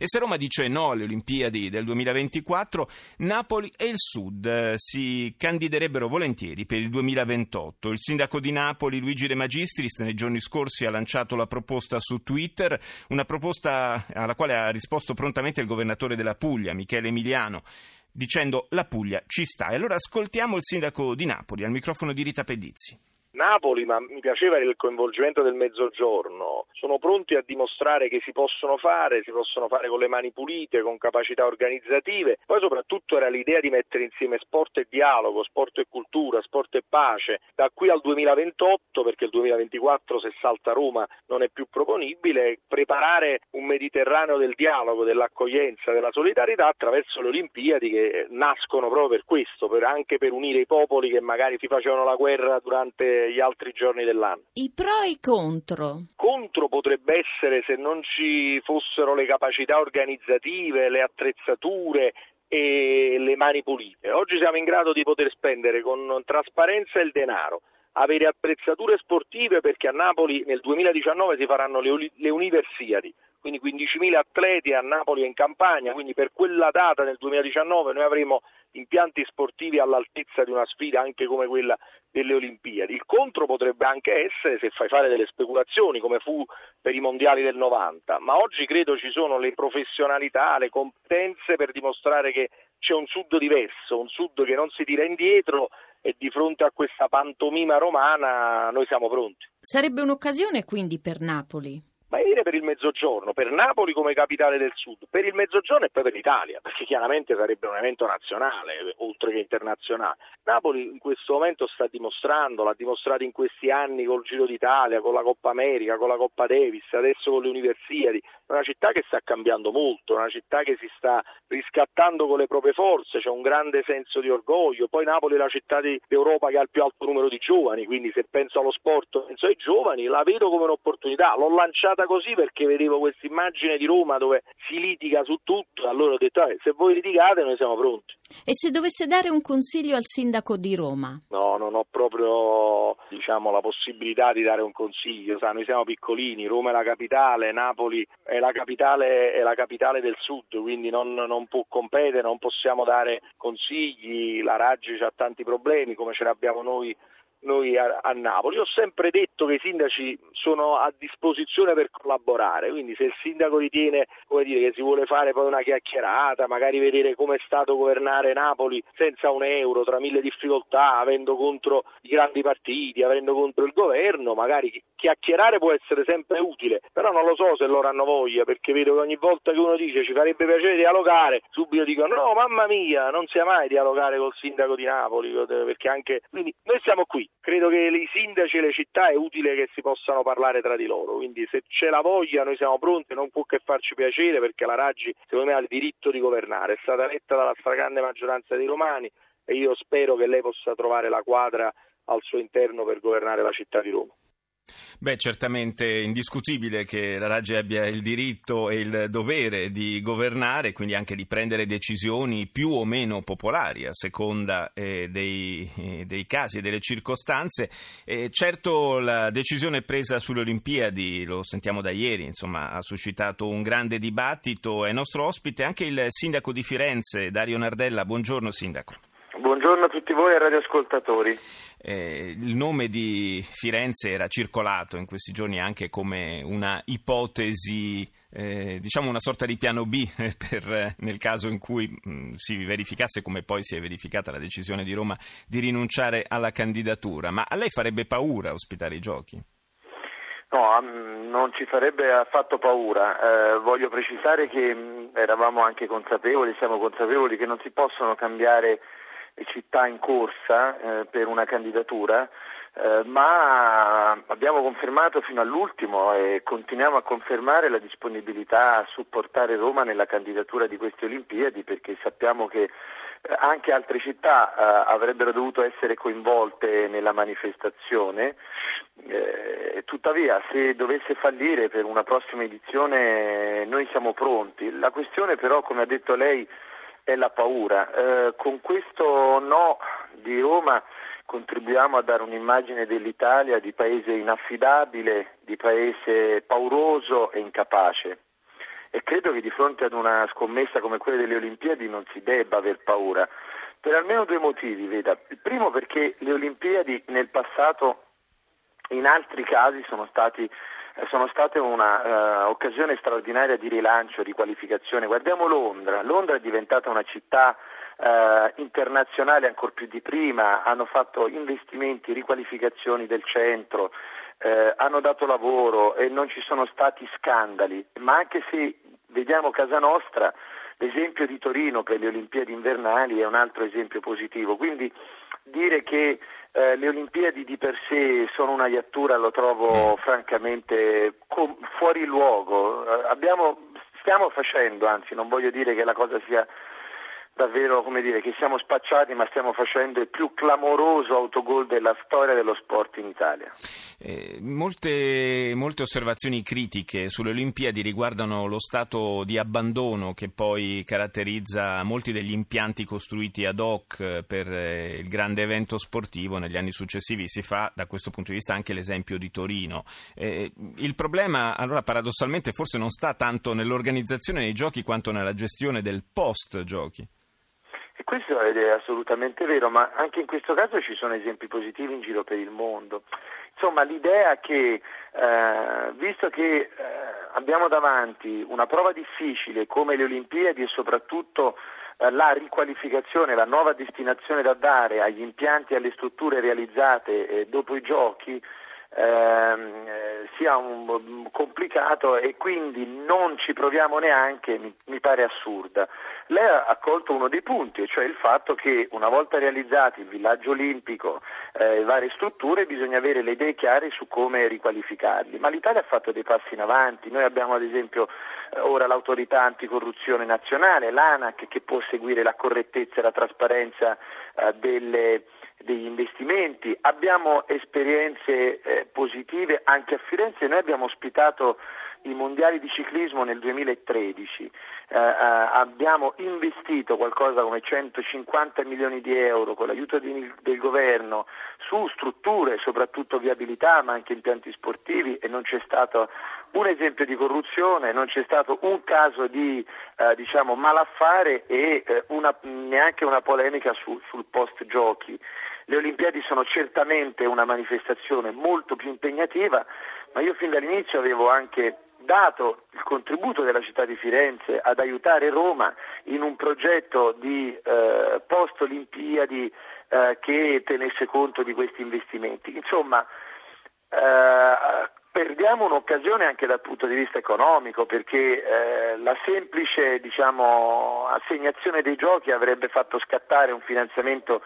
E se Roma dice no alle Olimpiadi del 2024, Napoli e il Sud eh, si candiderebbero volentieri per il 2028. Il sindaco di Napoli, Luigi De Magistris, nei giorni scorsi ha lanciato la proposta su Twitter, una proposta alla quale ha risposto prontamente il governatore della Puglia, Michele Emiliano dicendo la Puglia ci sta. E allora ascoltiamo il sindaco di Napoli al microfono di Rita Pedizzi. Napoli, ma mi piaceva il coinvolgimento del mezzogiorno, sono pronti a dimostrare che si possono fare, si possono fare con le mani pulite, con capacità organizzative, poi soprattutto era l'idea di mettere insieme sport e dialogo, sport e cultura, sport e pace, da qui al 2028, perché il 2024 se salta Roma non è più proponibile, preparare un Mediterraneo del dialogo, dell'accoglienza, della solidarietà attraverso le Olimpiadi che nascono proprio per questo, per, anche per unire i popoli che magari si facevano la guerra durante gli altri giorni dell'anno. I pro e i contro? Contro potrebbe essere se non ci fossero le capacità organizzative, le attrezzature e le mani pulite. Oggi siamo in grado di poter spendere con trasparenza il denaro avere attrezzature sportive perché a Napoli nel 2019 si faranno le, le Universiadi, quindi 15.000 atleti a Napoli e in campagna, quindi per quella data nel 2019 noi avremo impianti sportivi all'altezza di una sfida anche come quella delle Olimpiadi. Il contro potrebbe anche essere se fai fare delle speculazioni come fu per i mondiali del 90, ma oggi credo ci sono le professionalità, le competenze per dimostrare che c'è un sud diverso, un sud che non si tira indietro e di fronte a questa pantomima romana noi siamo pronti. Sarebbe un'occasione quindi per Napoli? Ma dire per il Mezzogiorno, per Napoli come capitale del Sud, per il Mezzogiorno e poi per l'Italia, perché chiaramente sarebbe un evento nazionale oltre che internazionale. Napoli in questo momento sta dimostrando, l'ha dimostrato in questi anni col Giro d'Italia, con la Coppa America, con la Coppa Davis, adesso con le Universiadi, è una città che sta cambiando molto, una città che si sta riscattando con le proprie forze, c'è un grande senso di orgoglio, poi Napoli è la città d'Europa che ha il più alto numero di giovani, quindi se penso allo sport, penso ai giovani, la vedo come un'opportunità, l'ho lanciata pensata così perché vedevo questa immagine di Roma dove si litiga su tutto, allora ho detto se voi litigate noi siamo pronti. E se dovesse dare un consiglio al sindaco di Roma? No, non ho proprio diciamo, la possibilità di dare un consiglio, Sa, noi siamo piccolini, Roma è la capitale, Napoli è la capitale, è la capitale del sud, quindi non, non può competere, non possiamo dare consigli, la Raggi ha tanti problemi come ce l'abbiamo noi noi a, a, Napoli. Ho sempre detto che i sindaci sono a disposizione per collaborare, quindi se il sindaco ritiene dire, che si vuole fare poi una chiacchierata, magari vedere come è stato governare Napoli senza un euro, tra mille difficoltà, avendo contro i grandi partiti, avendo contro il governo, magari chiacchierare può essere sempre utile, però non lo so se loro hanno voglia, perché vedo che ogni volta che uno dice ci farebbe piacere dialogare, subito dicono no, mamma mia, non sia mai dialogare col sindaco di Napoli, perché anche... Quindi noi siamo qui, credo che i sindaci e le città è utile che si possano parlare tra di loro, quindi se c'è la voglia noi siamo pronti, non può che farci piacere perché la Raggi secondo me ha il diritto di governare, è stata eletta dalla stragrande maggioranza dei romani e io spero che lei possa trovare la quadra al suo interno per governare la città di Roma. Beh, certamente indiscutibile che la Raggi abbia il diritto e il dovere di governare, quindi anche di prendere decisioni più o meno popolari a seconda eh, dei, eh, dei, casi e delle circostanze. Eh, certo la decisione presa sulle Olimpiadi, lo sentiamo da ieri, insomma, ha suscitato un grande dibattito. È nostro ospite anche il sindaco di Firenze, Dario Nardella. Buongiorno sindaco. Buongiorno a tutti voi e radioascoltatori. Eh, il nome di Firenze era circolato in questi giorni anche come una ipotesi, eh, diciamo una sorta di piano B per, nel caso in cui mh, mm, si verificasse, come poi si è verificata la decisione di Roma, di rinunciare alla candidatura. Ma a lei farebbe paura ospitare i giochi? No, non ci farebbe affatto paura. Eh, voglio precisare che mm, eravamo anche consapevoli, siamo consapevoli che non si possono cambiare città in corsa eh, per una candidatura, eh, ma abbiamo confermato fino all'ultimo e continuiamo a confermare la disponibilità a supportare Roma nella candidatura di queste Olimpiadi perché sappiamo che eh, anche altre città eh, avrebbero dovuto essere coinvolte nella manifestazione, eh, tuttavia se dovesse fallire per una prossima edizione noi siamo pronti. La questione però, come ha detto lei, è la paura. Eh, con questo no di Roma contribuiamo a dare un'immagine dell'Italia di paese inaffidabile, di paese pauroso e incapace. E credo che di fronte ad una scommessa come quella delle Olimpiadi non si debba aver paura, per almeno due motivi. Veda. Il primo perché le Olimpiadi nel passato in altri casi sono stati sono state un'occasione uh, straordinaria di rilancio, di qualificazione. Guardiamo Londra, Londra è diventata una città uh, internazionale ancora più di prima, hanno fatto investimenti, riqualificazioni del centro, uh, hanno dato lavoro e non ci sono stati scandali, ma anche se vediamo casa nostra, l'esempio di Torino per le Olimpiadi invernali è un altro esempio positivo. Quindi dire che eh, le Olimpiadi di per sé sono una iattura lo trovo mm. francamente com- fuori luogo. Eh, abbiamo, stiamo facendo, anzi non voglio dire che la cosa sia davvero come dire, che siamo spacciati ma stiamo facendo il più clamoroso autogol della storia dello sport in Italia. Eh, molte, molte, osservazioni critiche sulle Olimpiadi riguardano lo stato di abbandono che poi caratterizza molti degli impianti costruiti ad hoc per eh, il grande evento sportivo negli anni successivi. Si fa da questo punto di vista anche l'esempio di Torino. Eh, il problema allora paradossalmente forse non sta tanto nell'organizzazione dei giochi quanto nella gestione del post giochi. E questo è assolutamente vero, ma anche in questo caso ci sono esempi positivi in giro per il mondo. Insomma, l'idea che, eh, visto che eh, abbiamo davanti una prova difficile come le Olimpiadi e soprattutto eh, la riqualificazione, la nuova destinazione da dare agli impianti e alle strutture realizzate eh, dopo i giochi, ehm, eh, sia un, complicato e quindi non ci proviamo neanche, mi, mi, pare assurda. Lei ha colto uno dei punti, cioè il fatto che una volta realizzati il villaggio olimpico e eh, varie strutture bisogna avere le idee chiare su come riqualificarli, ma l'Italia ha fatto dei passi in avanti, noi abbiamo ad esempio eh, ora l'autorità anticorruzione nazionale, l'ANAC, che può seguire la correttezza e la trasparenza eh, delle degli investimenti, abbiamo esperienze eh, positive anche a Firenze, noi abbiamo ospitato i mondiali di ciclismo nel 2013, eh, eh, abbiamo investito qualcosa come 150 milioni di euro con l'aiuto di, del governo su strutture, soprattutto viabilità, ma anche impianti sportivi e non c'è stato un esempio di corruzione, non c'è stato un caso di eh, diciamo, malaffare e eh, una, neanche una polemica su, sul post giochi. Le Olimpiadi sono certamente una manifestazione molto più impegnativa, ma io fin dall'inizio avevo anche dato il contributo della città di Firenze ad aiutare Roma in un progetto di eh, post Olimpiadi eh, che tenesse conto di questi investimenti. Insomma, eh, perdiamo un'occasione anche dal punto di vista economico perché eh, la semplice diciamo, assegnazione dei giochi avrebbe fatto scattare un finanziamento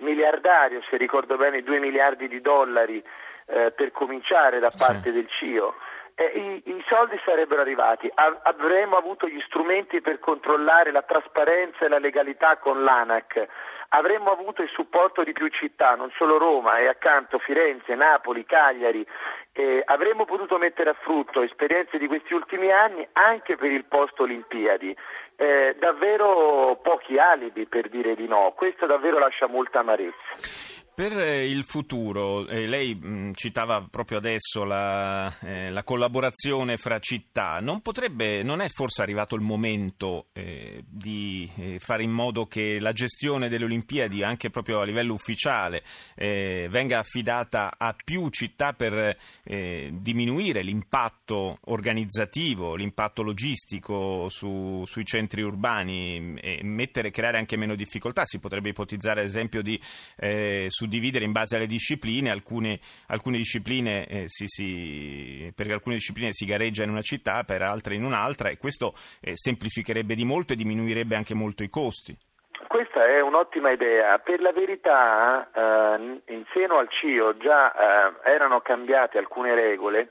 miliardario, se ricordo bene 2 miliardi di dollari eh, per cominciare da parte sì. del CIO. Eh, i, i, soldi sarebbero arrivati, A, avremmo avuto gli strumenti per controllare la trasparenza e la legalità con l'ANAC, avremmo avuto il supporto di più città, non solo Roma e accanto Firenze, Napoli, Cagliari, eh, avremmo potuto mettere a frutto esperienze di questi ultimi anni anche per il post Olimpiadi. Eh, davvero pochi alibi per dire di no, questo davvero lascia molta amarezza. Per eh, il futuro, eh, lei mh, mm, citava proprio adesso la, eh, la, collaborazione fra città, non potrebbe, non è forse arrivato il momento eh, di eh, fare in modo che la gestione delle Olimpiadi, anche proprio a livello ufficiale, eh, venga affidata a più città per diminuire l'impatto organizzativo, l'impatto logistico su, sui centri urbani e mettere, creare anche meno difficoltà? Si potrebbe ipotizzare ad esempio di su suddividere in base alle discipline, alcune, alcune discipline, eh, si, si, per alcune discipline si gareggia in una città, per altre in un'altra e questo eh, semplificherebbe di molto e diminuirebbe anche molto i costi. Questa è un'ottima idea. Per la verità, eh, in seno al CIO già eh, erano cambiate alcune regole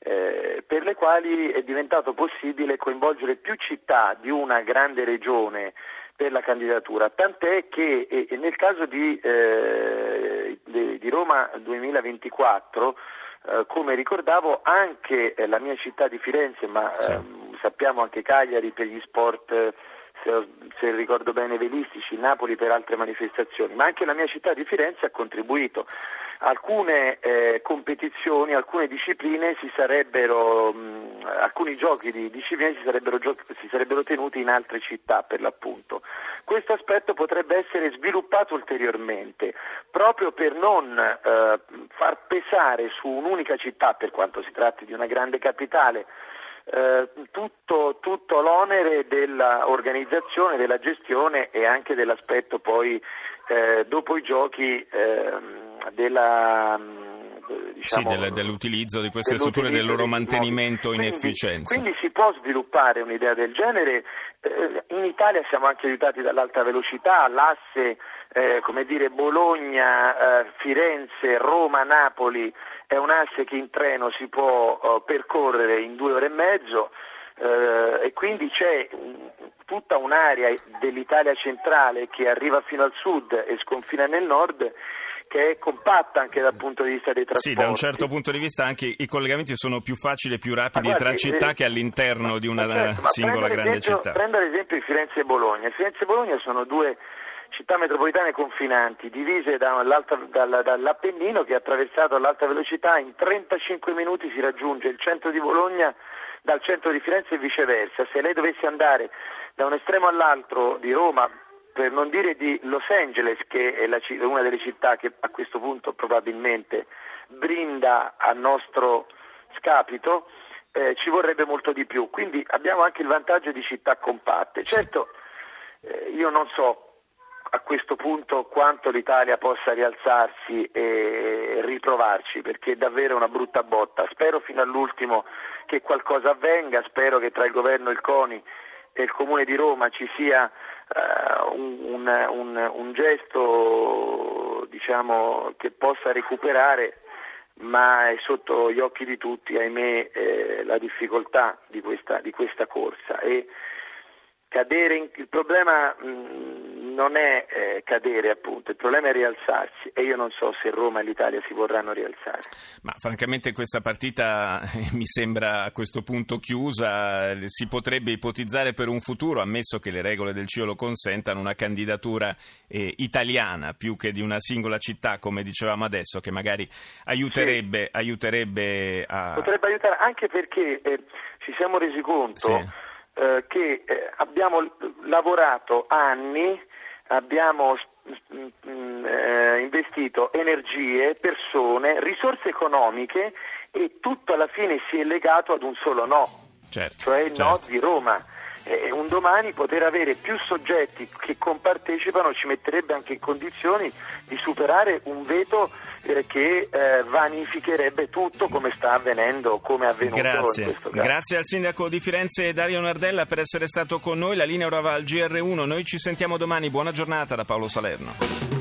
eh, per le quali è diventato possibile coinvolgere più città di una grande regione per la candidatura, tant'è che eh, nel caso di, eh, di Roma 2024 eh, come ricordavo anche eh, la mia città di Firenze, ma sì. Ehm, sappiamo anche Cagliari per gli sport se, se ricordo bene velistici, Napoli per altre manifestazioni, ma anche la mia città di Firenze ha contribuito. Alcune eh, competizioni, alcune discipline si sarebbero, mh, alcuni giochi di discipline si sarebbero, gio- si sarebbero tenuti in altre città per l'appunto. Questo aspetto potrebbe essere sviluppato ulteriormente proprio per non eh, far pesare su un'unica città, per quanto si tratti di una grande capitale, eh, tutto, tutto, l'onere dell'organizzazione, della gestione e anche dell'aspetto poi eh, dopo i giochi ehm, della diciamo, sì, del, dell'utilizzo di queste strutture, del loro mantenimento in efficienza. Quindi si può sviluppare un'idea del genere. Eh, in Italia siamo anche aiutati dall'alta velocità, l'asse eh, come dire, Bologna, eh, Firenze, Roma, Napoli è un asse che in treno si può uh, percorrere in due ore e mezzo uh, e quindi c'è tutta un'area dell'Italia centrale che arriva fino al sud e sconfina nel nord che è compatta anche dal punto di vista dei trasporti. Sì, da un certo punto di vista anche i collegamenti sono più facili e più rapidi guardi, tra città eh, che all'interno di una certo, singola grande esempio, città. Prendo ad esempio Firenze e Bologna. Firenze e Bologna sono due città metropolitane confinanti, divise da dal, dall'Appennino che attraversato all'alta velocità in 35 minuti si raggiunge il centro di Bologna dal centro di Firenze e viceversa. Se lei dovesse andare da un estremo all'altro di Roma, per non dire di Los Angeles, che è la, una delle città che a questo punto probabilmente brinda a nostro scapito, eh, ci vorrebbe molto di più. Quindi abbiamo anche il vantaggio di città compatte. Certo, eh, io non so a questo punto quanto l'Italia possa rialzarsi e riprovarci, perché è davvero una brutta botta. Spero fino all'ultimo che qualcosa avvenga, spero che tra il governo, il CONI e il Comune di Roma ci sia un, un, un, gesto diciamo, che possa recuperare ma è sotto gli occhi di tutti, ahimè, eh, la difficoltà di questa, di questa corsa. E cadere in, il problema mh, mm, non è eh, cadere appunto, il problema è rialzarsi e io non so se Roma e l'Italia si vorranno rialzare. Ma francamente questa partita eh, mi sembra a questo punto chiusa, si potrebbe ipotizzare per un futuro, ammesso che le regole del CIO lo consentano, una candidatura eh, italiana più che di una singola città come dicevamo adesso che magari aiuterebbe, sì. aiuterebbe a... Potrebbe aiutare anche perché eh, ci siamo resi conto... Sì eh, che abbiamo lavorato anni, abbiamo mm, eh, investito energie, persone, risorse economiche e tutto alla fine si è legato ad un solo no, certo, cioè il certo. no di Roma. E un domani poter avere più soggetti che compartecipano ci metterebbe anche in condizioni di superare un veto eh, che eh, vanificherebbe tutto come sta avvenendo, come è avvenuto Grazie. in questo caso. Grazie al sindaco di Firenze Dario Nardella per essere stato con noi. La linea ora va al GR1. Noi ci sentiamo domani. Buona giornata da Paolo Salerno.